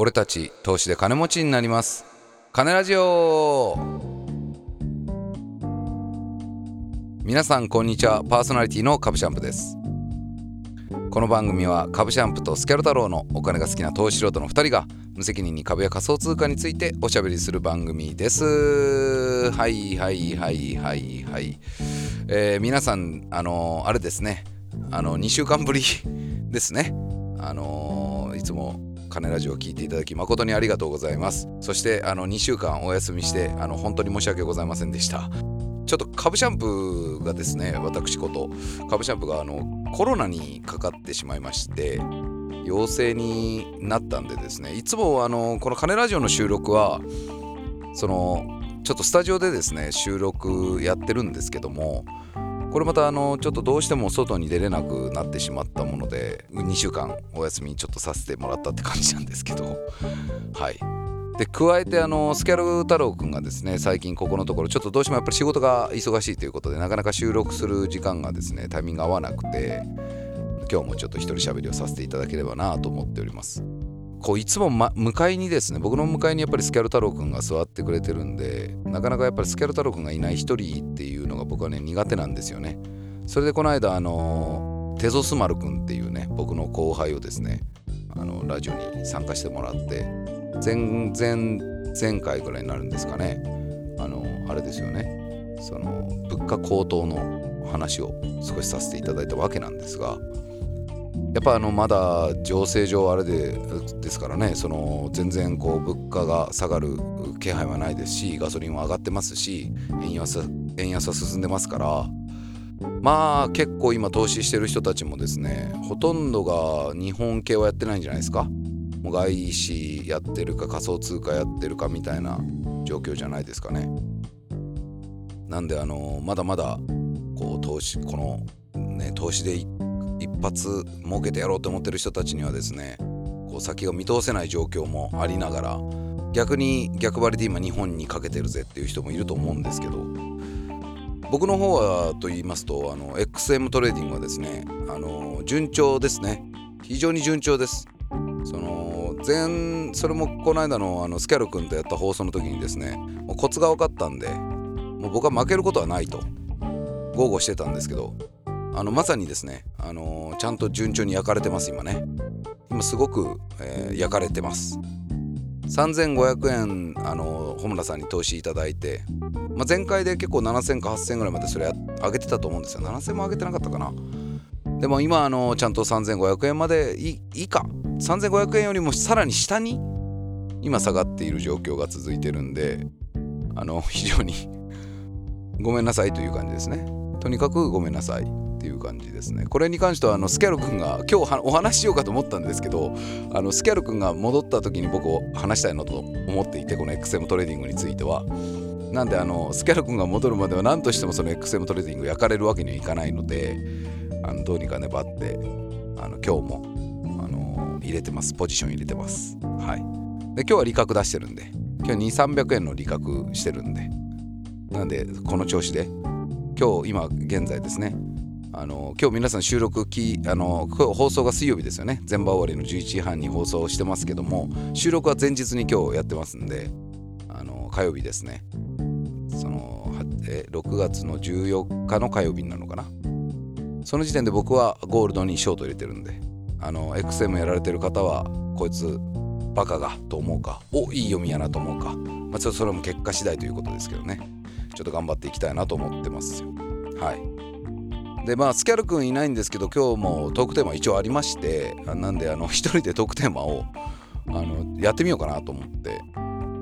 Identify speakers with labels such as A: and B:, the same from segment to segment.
A: 俺たち投資で金持ちになります。金ラジオ。皆さんこんにちは。パーソナリティの株シャンプです。この番組は株シャンプとスキャル太郎のお金が好きな投資素人の2人が無責任に株や仮想通貨についておしゃべりする番組です。はいはいはいはいはい。えー、皆さんあのー、あれですね。あの2週間ぶりですね。あのー、いつも金ラジオを聞いていただき誠にありがとうございます。そしてあの2週間お休みしてあの本当に申し訳ございませんでした。ちょっと株シャンプーがですね私こと株シャンプーがあのコロナにかかってしまいまして陽性になったんでですねいつもあのこの金ラジオの収録はそのちょっとスタジオでですね収録やってるんですけどもこれまたあのちょっとどうしても外に出れなくなってしまったもので2週間お休みちょっとさせてもらったって感じなんですけど。はい。で加えてあのスキャル太郎くんがですね最近ここのところちょっとどうしてもやっぱり仕事が忙しいということでなかなか収録する時間がですねタイミング合わなくて今日もちょっと一人喋りをさせていただければなと思っております。こういつも、ま、向かいにですね僕の向かいにやっぱりスキャル太郎くんが座ってくれてるんでなかなかやっぱりスキャル太郎くんがいない一人っていうのが僕はね苦手なんですよね。それでこの間あのテゾスマルくんっていうね僕の後輩をですねあのラジオに参加してもらって前前前回ぐらいになるんですかね。あのあれですよね。その物価高騰の話を少しさせていただいたわけなんですがやっぱあのまだ情勢上あれでですからねその全然こう物価が下がる気配はないですしガソリンは上がってますし円安円安は進んでますからまあ結構今投資してる人たちもですねほとんどが日本系はやってないんじゃないですか。もう外資やってるか仮想通貨やってるかみたいな状況じゃないですかね。なんであのまだまだこう投資このね投資で一発儲けてやろうと思ってる人たちにはですねこう先が見通せない状況もありながら逆に逆張りで今日本にかけてるぜっていう人もいると思うんですけど僕の方はと言いますとあの XM トレーディングはですねあの順調ですね。非常に順調です。その前それもこの間のあのスキャル君とやった放送の時にですねもうコツが分かったんでもう僕は負けることはないと豪語してたんですけどあのまさにですね、あの、ちゃんと順調に焼かれてます今ね。今すごく、えー、焼かれてます。3500円、あのー、穂村さんに投資いただいて、まあ、前回で結構7000か8000ぐらいまでそれ上げてたと思うんですよ。7000も上げてなかったかな。でも今、あのー、ちゃんと3500円までい以下。3500円よりもさらに下に今下がっている状況が続いてるんであの非常にごめんなさいという感じですね。とにかくごめんなさい。っていう感じですね。これに関してはあのスキャル君が今日お話しようかと思ったんですけどあのスキャル君が戻った時に僕を話したいのと思っていてこの XM トレーディングについては。なんであのスキャル君が戻るまでは何としてもその XM トレーディング焼かれるわけにはいかないのであのどうにか粘ってあの今日もあの入れてます。ポジション入れてます。はい。で今日は利確出してるんで。今日2300円の利確してるんで。なんでこの調子で。今日今現在ですね。あの今日皆さん収録きあの放送が水曜日ですよね。全場終わりの11時半に放送してますけども収録は前日に今日やってますんであの火曜日ですね。そのえ6月の14日の火曜日になるのかな。その時点で僕はゴールドにショート入れてるんであの XM やられてる方はこいつバカがと思うかおいい読みやなと思うか、まあ、それも結果次第ということですけどね。ちょっと頑張っていきたいなと思ってますよ。はい。でまあスキャル君いないんですけど今日もトークテーマ一応ありましてなんであの 一人でトークテーマをあのやってみようかなと思って。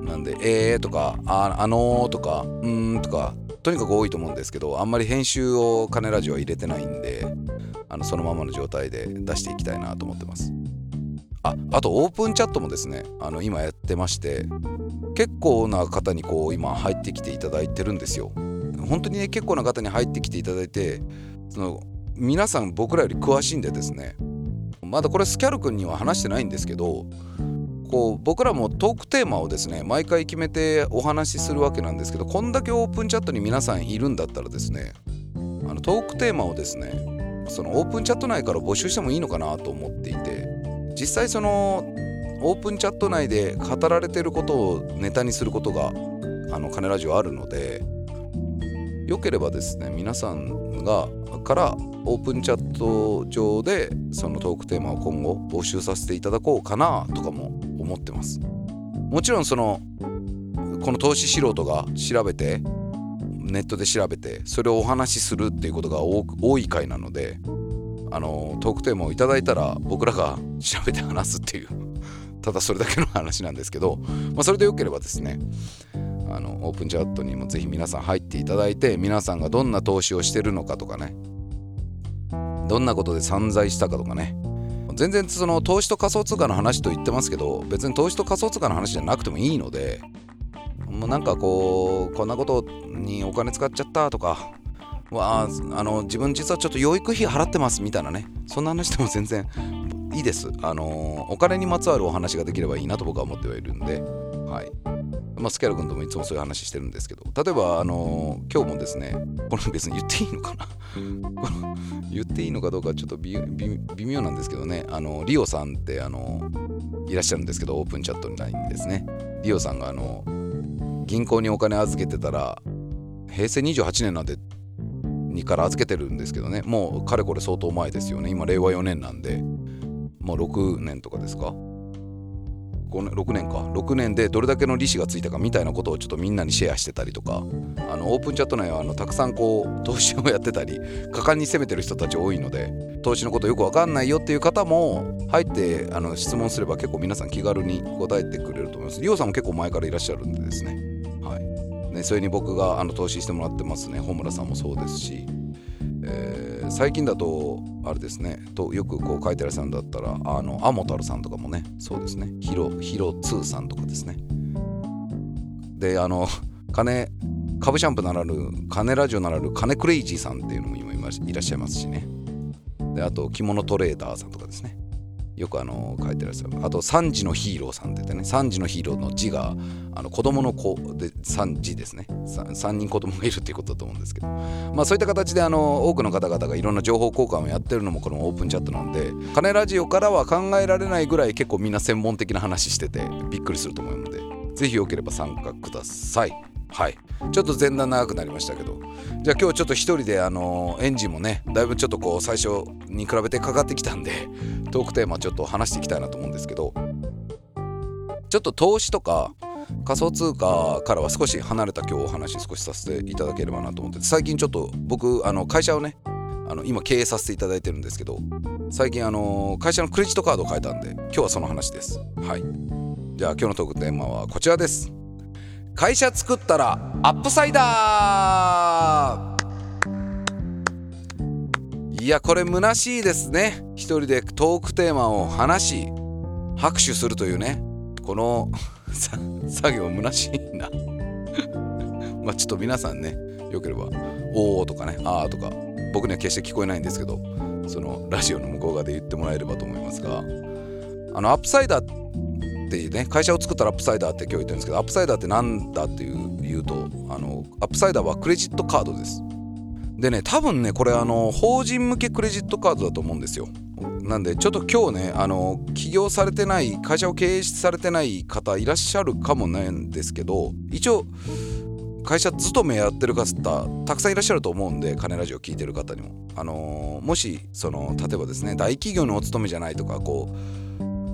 A: なんで「えー」とか「ああのー」とか「うん」とかとにかく多いと思うんですけどあんまり編集を金ラジオは入れてないんであのそのままの状態で出していきたいなと思ってます。ああとオープンチャットもですねあの今やってまして結構な方にこう今入ってきていただいてるんですよ。本当にね結構な方に入ってきていただいてその皆さん僕らより詳しいんでですねまだこれスキャル君には話してないんですけどこう僕らもトークテーマをですね毎回決めてお話しするわけなんですけどこんだけオープンチャットに皆さんいるんだったらですねあのトークテーマをですねそのオープンチャット内から募集してもいいのかなと思っていて実際そのオープンチャット内で語られてることをネタにすることがあの金ラジオあるのでよければですね皆さんがからオープンチャット上でそのトークテーマを今後募集させていただこうかなとかも思ってます。もちろんそのこの投資素人が調べてネットで調べてそれをお話しするっていうことが多い回なのであのトークテーマをいただいたら僕らが 調べて話すっていう。ただそれだけの話なんですけど、まあ、それでよければですねあのオープンチャットにもぜひ皆さん入っていただいて皆さんがどんな投資をしてるのかとかね。どんなことで散財したかとかね。全然その投資と仮想通貨の話と言ってますけど別に投資と仮想通貨の話じゃなくてもいいのでもうなんかこうこんなことにお金使っちゃったとかわあの自分実はちょっと養育費払ってますみたいなねそんな話でも全然いいです。あのお金にまつわるお話ができればいいなと僕は思ってはいるんではい。まあ、スキャル君ともいつもそういう話してるんですけど例えばあの今日もですねこれ別に言っていいのかな？言っていいのかどうかちょっと微妙なんですけどね。あのリオさんってあのいらっしゃるんですけどオープンチャットにないんですね。リオさんがあの銀行にお金預けてたら平成28年なんでにから預けてるんですけどね。もうかれこれ相当前ですよね。今令和4年なんで。もう6年とかですか？5年6年か。6年でどれだけの利子がついたかみたいなことをちょっとみんなにシェアしてたりとか。あのオープンチャット内はあのたくさんこう 投資をやってたり 果敢に攻めてる人たち多いので投資のことよく分かんないよっていう方も入ってあの質問すれば結構皆さん気軽に答えてくれると思います。リオさんも結構前からいらっしゃるんでですね。はい、ねそれに僕があの投資してもらってますね。穂村さんもそうですし、最近だとあれですねとよくこう書いてらっしゃるんだったらあのアモタルさんとかもねそうですね。ヒロヒロ2さんとかですね。であの金株シャンプーならぬ金ラジオならぬ金クレイジーさんっていうのも今いらっしゃいますしね。であと着物トレーダーさんとかですね。よくあの書いてらっしゃる。あと3時のヒーローさんって言ってね3時のヒーローの字があの子供の子で3時ですね。3, 人子供がいるっていうことだと思うんですけど。まあそういった形であの多くの方々がいろんな情報交換をやってるのもこのオープンチャットなんで金ラジオからは考えられないぐらい結構みんな専門的な話しててびっくりすると思うのでぜひよければ参加ください。はい。ちょっと前段長くなりましたけど。じゃあ今日ちょっと一人であのエンジンもねだいぶちょっとこう最初に比べてかかってきたんでトークテーマちょっと話していきたいなと思うんですけど。ちょっと投資とか仮想通貨からは少し離れた今日お話少しさせていただければなと思って最近ちょっと僕あの会社をねあの今経営させていただいてるんですけど最近あの会社のクレジットカードを変えたんで今日はその話です。はい。じゃあ今日のトークテーマはこちらです。会社作ったら UPSIDER。いやこれ虚しいですね。一人でトークテーマを話し拍手するというね。この 作業虚しいな。まあちょっと皆さんねよければ「おお」とかね「あー」とか僕には決して聞こえないんですけどそのラジオの向こう側で言ってもらえればと思いますがあの UPSIDER ってね会社を作ったら UPSIDER って今日言ってるんですけど UPSIDER って何だっていう言うとあの UPSIDER はクレジットカードです。でね多分ねこれあの法人向けクレジットカードだと思うんですよ。なんでちょっと今日ねあの起業されてない会社を経営されてない方いらっしゃるかもないんですけど一応会社勤めやってる方たくさんいらっしゃると思うんで金ラジオ聞いてる方にも。あの、もしその例えばですね大企業のお勤めじゃないとかこ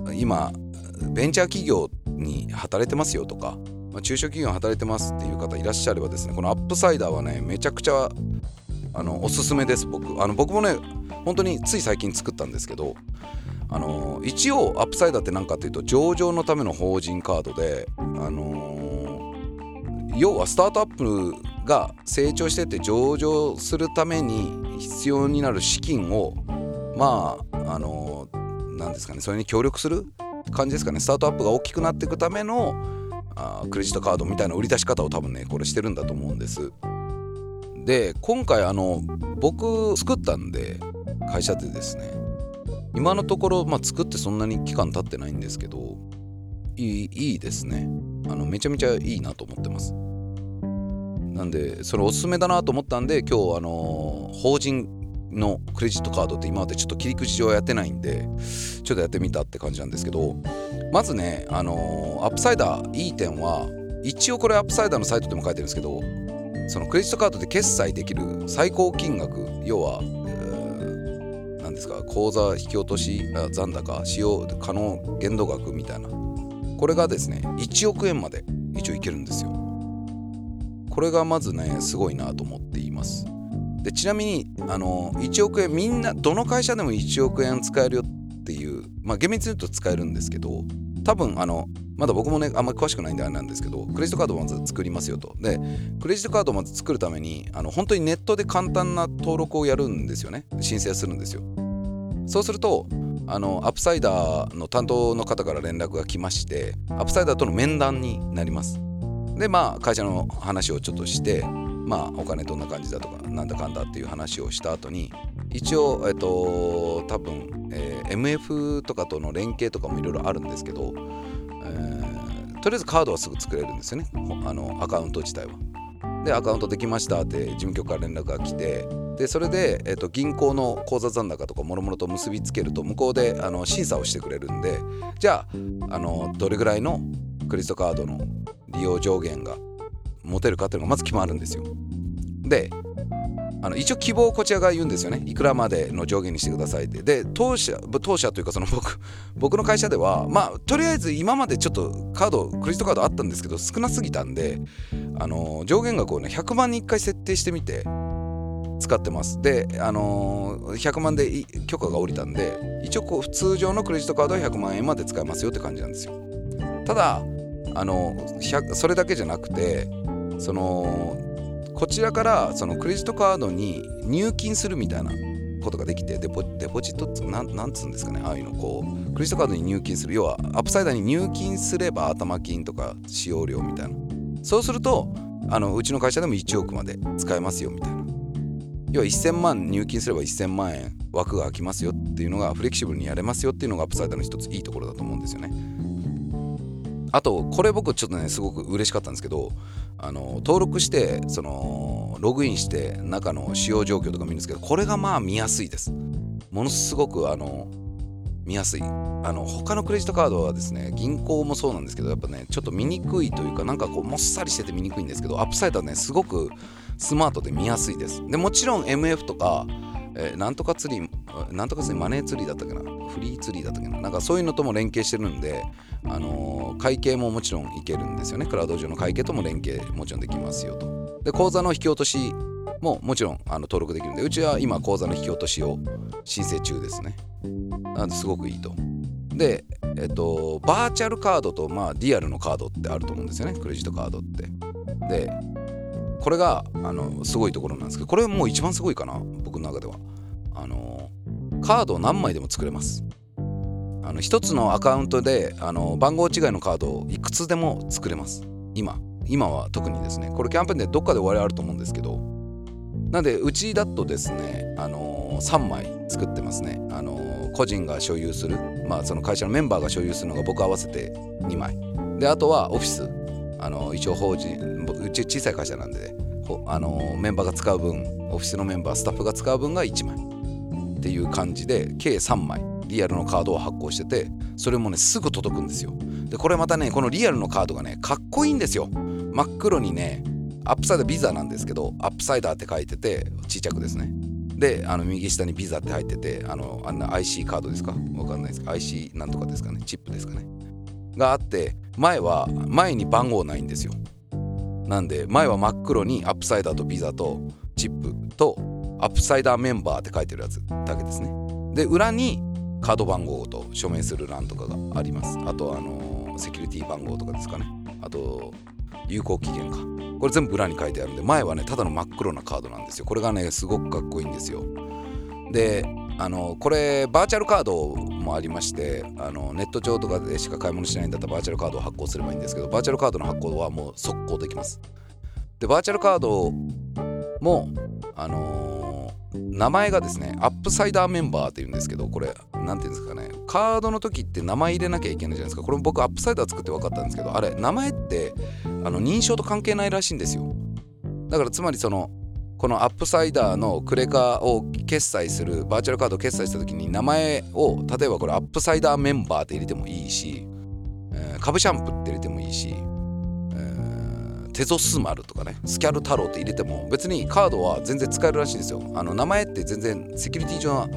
A: う今ベンチャー企業に働いてますよとか、まあ、中小企業に働いてますっていう方いらっしゃればですねこの UPSIDER はねめちゃくちゃあのおすすめです僕。あの僕もね本当につい最近作ったんですけどあの一応 UPSIDER って何かっていうと上場のための法人カードであの要はスタートアップが成長してって上場するために必要になる資金をまああの何ですかねそれに協力する感じですかね。スタートアップが大きくなっていくためのあクレジットカードみたいな売り出し方を多分ねこれしてるんだと思うんです。で今回あの僕作ったんで会社でですね今のところ、まあ、作ってそんなに期間経ってないんですけどいいいいですね。あのめちゃめちゃいいなと思ってます。なんでそれおすすめだなと思ったんで今日あの法人のクレジットカードって今までちょっと切り口上やってないんでちょっとやってみたって感じなんですけどまずねあのー、アップサイダーいい点は一応これ UPSIDER のサイトでも書いてるんですけどそのクレジットカードで決済できる最高金額要は何ですか口座引き落とし残高使用可能限度額みたいな。これがですね1億円まで一応いけるんですよ。これがまずねすごいなと思っています。でちなみにあの1億円みんなどの会社でも1億円使えるよっていうまあ厳密に言うと使えるんですけど多分あのまだ僕もねあんまり詳しくないんであれなんですけどクレジットカードをまず作りますよと。でクレジットカードをまず作るためにあの本当にネットで簡単な登録をやるんですよね。申請するんですよ。そうするとあの UPSIDER の担当の方から連絡が来まして UPSIDER との面談になります。でまあ会社の話をちょっとしてまあお金どんな感じだとかなんだかんだっていう話をした後に一応えっと多分、えー、MF とかとの連携とかもいろいろあるんですけど、えー、とりあえずカードはすぐ作れるんですよねあのアカウント自体は。でアカウントできましたって事務局から連絡が来てでそれで、えー、と銀行の口座残高とかもろもろと結びつけると向こうであの審査をしてくれるんでじゃああのどれぐらいのクレジットカードの利用上限が持てるかっていうのがまず決まるんですよ。であの一応希望をこちらが言うんですよね。いくらまでの上限にしてくださいって。で当社当社というかその 僕僕の会社ではまあとりあえず今までちょっとカードクレジットカードあったんですけど少なすぎたんであの上限額をね100万に1回設定してみて使ってます。であの、100万で許可が下りたんで一応こう通常のクレジットカードは100万円まで使えますよって感じなんですよ。ただあのそれだけじゃなくてそのこちらからそのクレジットカードに入金するみたいなことができてデポデポジットってなんなんつうんですかね。ああいうのこうクレジットカードに入金する。要は UPSIDER に入金すれば頭金とか使用料みたいな。そうするとあのうちの会社でも1億まで使えますよみたいな。要は1000万入金すれば1000万円枠が空きますよっていうのがフレキシブルにやれますよっていうのが UPSIDER の一ついいところだと思うんですよね。あとこれ僕ちょっとねすごく嬉しかったんですけどあの登録してそのログインして中の使用状況とか見るんですけどこれがまあ見やすいです。ものすごくあの見やすい。あの他のクレジットカードはですね銀行もそうなんですけどやっぱねちょっと見にくいというかなんかこうもっさりしてて見にくいんですけどアップサイドはねすごくスマートで見やすいです。でもちろん MF とかえー、なんとかツリー、なんとかツリー、マネーツリーだったっけな、フリーツリーだったっけな、なんかそういうのとも連携してるんで、あの、会計ももちろんいけるんですよね。クラウド上の会計とも連携もちろんできますよと。で、口座の引き落としももちろんあの登録できるんで、うちは今口座の引き落としを申請中ですね。なのですごくいいと。で、えっと、バーチャルカードと、まあ、リアルのカードってあると思うんですよね、クレジットカードって。で、これがあのすごいところなんですけどこれもう一番すごいかな僕の中ではあのカードを何枚でも作れますあの1つのアカウントであの番号違いのカードをいくつでも作れます。今。今は特にですねこれキャンペーンでどっかで終わりあると思うんですけど。なんでうちだとですねあの3枚作ってますね。あの個人が所有する。まあその会社のメンバーが所有するのが僕合わせて2枚。であとはオフィス。あの一応法人うち小さい会社なんで、ね、あのメンバーが使う分オフィスのメンバースタッフが使う分が1枚。っていう感じで計3枚。リアルのカードを発行しててそれもねすぐ届くんですよ。でこれまたねこのリアルのカードがねかっこいいんですよ。真っ黒にね UPSIDER Visa なんですけど UPSIDER って書いててちっちゃくですね。であの右下にビザって入っててあのあんな IC カードですか？わかんないですか？IC なんとかですかね？チップですかね？があって前は前に番号ないんですよ。なんで前は真っ黒に UPSIDER とビザとチップと UPSIDER MEMBER って書いてるやつだけですね。で裏にカード番号と署名する欄とかがあります。あとあのセキュリティ番号とかですかね。あと有効期限か。これ全部裏に書いてあるんで前はねただの真っ黒なカードなんですよ。これがねすごくかっこいいんですよ。であのこれバーチャルカードもありましてあのネット上とかでしか買い物しないんだったらバーチャルカードを発行すればいいんですけどバーチャルカードの発行はもう速攻できます。でバーチャルカードもあの、名前がですね UPSIDER MEMBER っていうんですけどこれ何ていうんですかねカードの時って名前入れなきゃいけないじゃないですか。これ僕 UPSIDER 作って分かったんですけどあれ名前ってあの認証と関係ないらしいんですよ。だからつまりそのこの UPSIDER のクレカを決済するバーチャルカードを決済した時に名前を例えばこれ UPSIDER MEMBER って入れてもいいし株シャンプって入れてもいいし、テゾスマルとかねスキャル太郎って入れても別にカードは全然使えるらしいですよ。あの名前って全然セキュリティ上は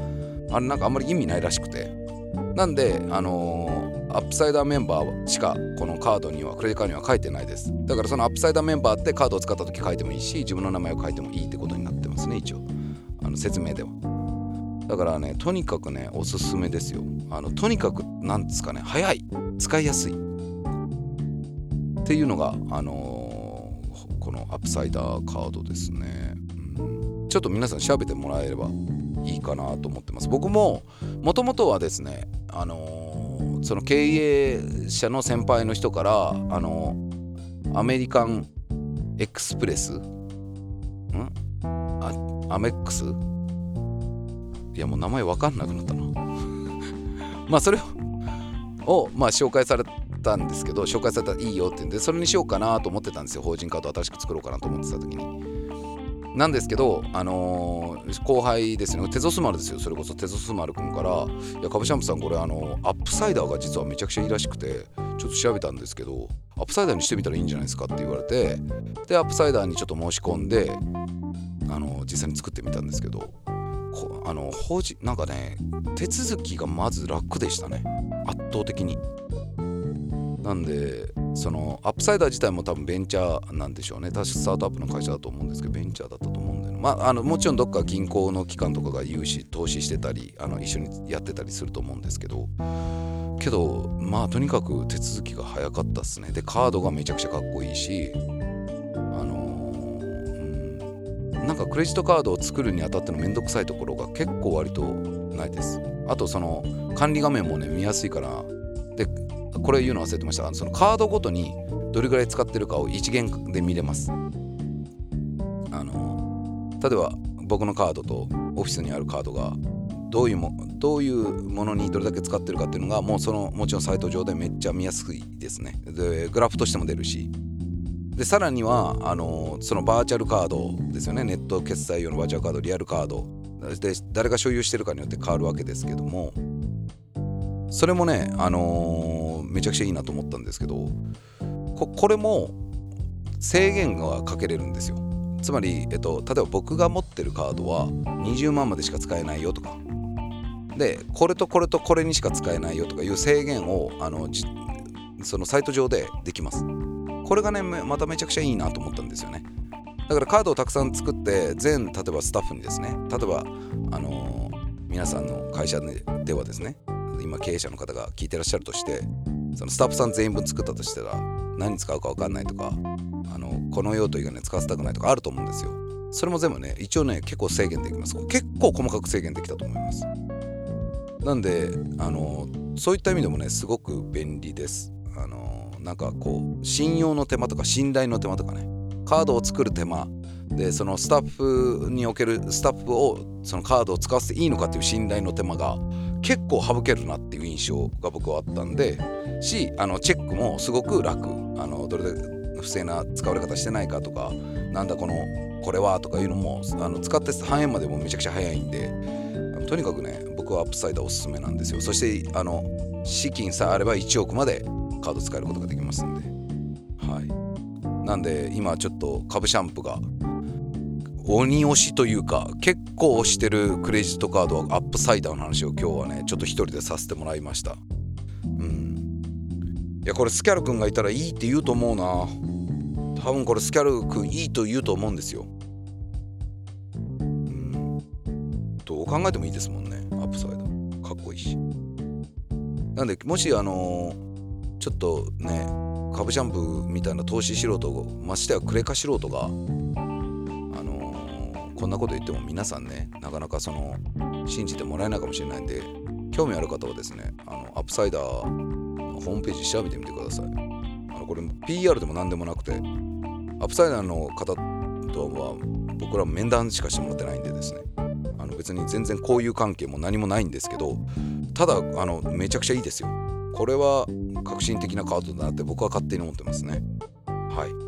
A: あれなんかあんまり意味ないらしくて。なんであのー、アップサイダーメンバーしかこのカードにはクレジカーには書いてないです。だからそのアップサイダーメンバーってカードを使った時書いてもいいし自分の名前を書いてもいいってことになってますね一応。あの説明では。だからねとにかくねおすすめですよ。あのとにかくなんですかね早い。使いやすい。っていうのがあのー、アップサイダーカードですね、うん、ちょっと皆さん調べてもらえればいいかなと思ってます。僕ももともとはですねあのー、その経営者の先輩の人からあのー、アメリカンエクスプレス？ん？あアメックス？いやもう名前わかんなくなったな。まあそれをまあ紹介されたんですけど紹介されたらいいよって言うんでそれにしようかなと思ってたんですよ。法人カード新しく作ろうかなと思ってた時に。なんですけど、あのー、後輩ですね、テゾスマルですよ、それこそテゾスマル君から、いや、カブシャンプさん、これ、あの UPSIDER が実はめちゃくちゃいいらしくて、ちょっと調べたんですけど、 UPSIDER にしてみたらいいんじゃないですかって言われて、で、 UPSIDER にちょっと申し込んで、あのー、実際に作ってみたんですけど、あの法人なんかね手続きがまず楽でしたね。圧倒的に。なんでその UPSIDER 自体も多分ベンチャーなんでしょうね。確かスタートアップの会社だと思うんですけどベンチャーだったと思うんで、まあ、あのもちろんどっか銀行の機関とかが融資投資してたりあの一緒にやってたりすると思うんですけど。けどまあとにかく手続きが早かったっすね。でカードがめちゃくちゃかっこいいしあのー、なんかクレジットカードを作るにあたってのめんどくさいところが結構割とないです。あとその管理画面もね見やすいからでこれ言うの忘れてました。そのカードごとにどれぐらい使ってるかを一元で見れます。あの例えば僕のカードとオフィスにあるカードがどういうもどういうものにどれだけ使ってるかっていうのがもうそのもちろんサイト上でめっちゃ見やすいですね。でグラフとしても出るし。でさらにはあのそのバーチャルカードですよね。ネット決済用のバーチャルカードリアルカード。で誰が所有してるかによって変わるわけですけども。それもねあのーめちゃくちゃいいなと思ったんですけどこれも制限がかけれるんですよ。つまり、えっと、例えば僕が持ってるカードは20万までしか使えないよとか。でこれとこれとこれにしか使えないよとかいう制限をあのそのサイト上でできます。これがねまためちゃくちゃいいなと思ったんですよね。だからカードをたくさん作って全例えばスタッフにですね例えばあのー、皆さんの会社ではですね今経営者の方が聞いてらっしゃるとしてそのスタッフさん全員分作ったとしたら何使うか分かんないとかあのこの用途以外に使わせたくないとかあると思うんですよ。それも全部ね一応ね結構制限できます。結構細かく制限できたと思います。なんであのそういった意味でもねすごく便利です。あのなんかこう信用の手間とか信頼の手間とかねカードを作る手間。でそのスタッフにおけるスタッフをそのカードを使わせていいのかっていう信頼の手間が結構省けるなっていう印象が僕はあったんでしあのチェックもすごく楽。あのどれで不正な使われ方してないかとかなんだこのこれはとかいうのもあの使って半円までもめちゃくちゃ早いんでとにかくね僕は UPSIDER おすすめなんですよ。そしてあの資金さえあれば1億までカード使えることができますんで。はい。なんで今ちょっと株シャンプが鬼押しというか結構押してるクレジットカードは UPSIDER の話を今日はねちょっと一人でさせてもらいました。うん。いやこれスキャル君がいたらいいって言うと思うな。多分これスキャル君いいと言うと思うんですよ。うん。どう考えてもいいですもんね。 UPSIDER。かっこいいし。なんでもしあのー、ちょっとね株シャンプみたいな投資素人ましてやクレカ素人がこんなこと言っても皆さんねなかなかその信じてもらえないかもしれないんで興味ある方はですねあの UPSIDER のホームページ調べてみてください。あのこれ PR でも何でもなくて UPSIDER の方とは僕ら面談しかしてもらってないんでですね。あの別に全然交友関係も何もないんですけどただあのめちゃくちゃいいですよ。これは革新的なカードだなって僕は勝手に思ってますね。はい。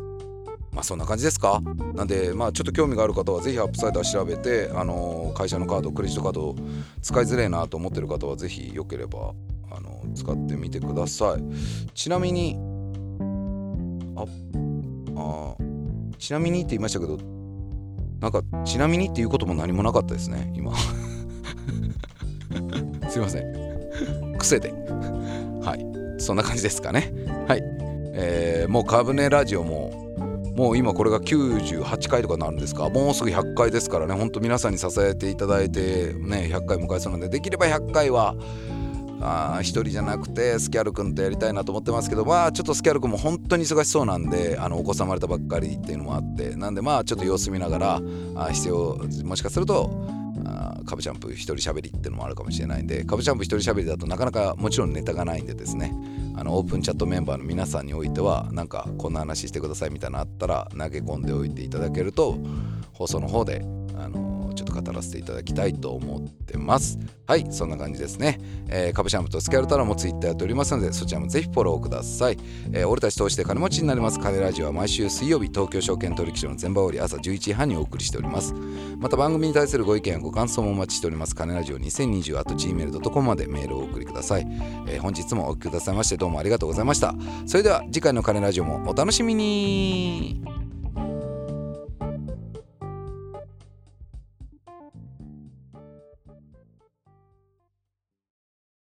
A: まあそんな感じですか？なんでまあちょっと興味がある方はぜひ UPSIDER 調べてあの会社のカードクレジットカード使いづらいなと思ってる方はぜひよければあの使ってみてください。ちなみにああちなみにって言いましたけどなんかちなみにっていうことも何もなかったですね今。すいません。癖で。はい。そんな感じですかね。はい。えー、もうカブネラジオももう今これが98回とかなるんですか？もうすぐ100回ですからね。ほんと皆さんに支えていただいてね100回迎えそうなんでできれば100回はあ1人じゃなくてスキャル君とやりたいなと思ってますけどまあちょっとスキャル君も本当に忙しそうなんであのお子さまれたばっかりっていうのもあって。なんでまあちょっと様子見ながらあ必要もしかするとカブチャンプ一人喋りっていうのもあるかもしれないんでカブチャンプ一人喋りだとなかなかもちろんネタがないんでですね。あのオープンチャットメンバーの皆さんにおいてはなんかこんな話してくださいみたいなのあったら投げ込んでおいていただけると放送の方であのちょっと語らせていただきたいと思ってます。はいそんな感じですね、えー、カブシャンプとスキャルタラもツイッターやっておりますのでそちらもぜひフォローください、えー、俺たち通して金持ちになります。金ラジオは毎週水曜日東京証券取引所の全場折朝11時半にお送りしております。また番組に対するご意見やご感想もお待ちしております。金ラジオ2020 at gmail.com までメールをお送りください、えー、本日もお聞きくださいましてどうもありがとうございました。それでは次回の金ラジオもお楽しみに。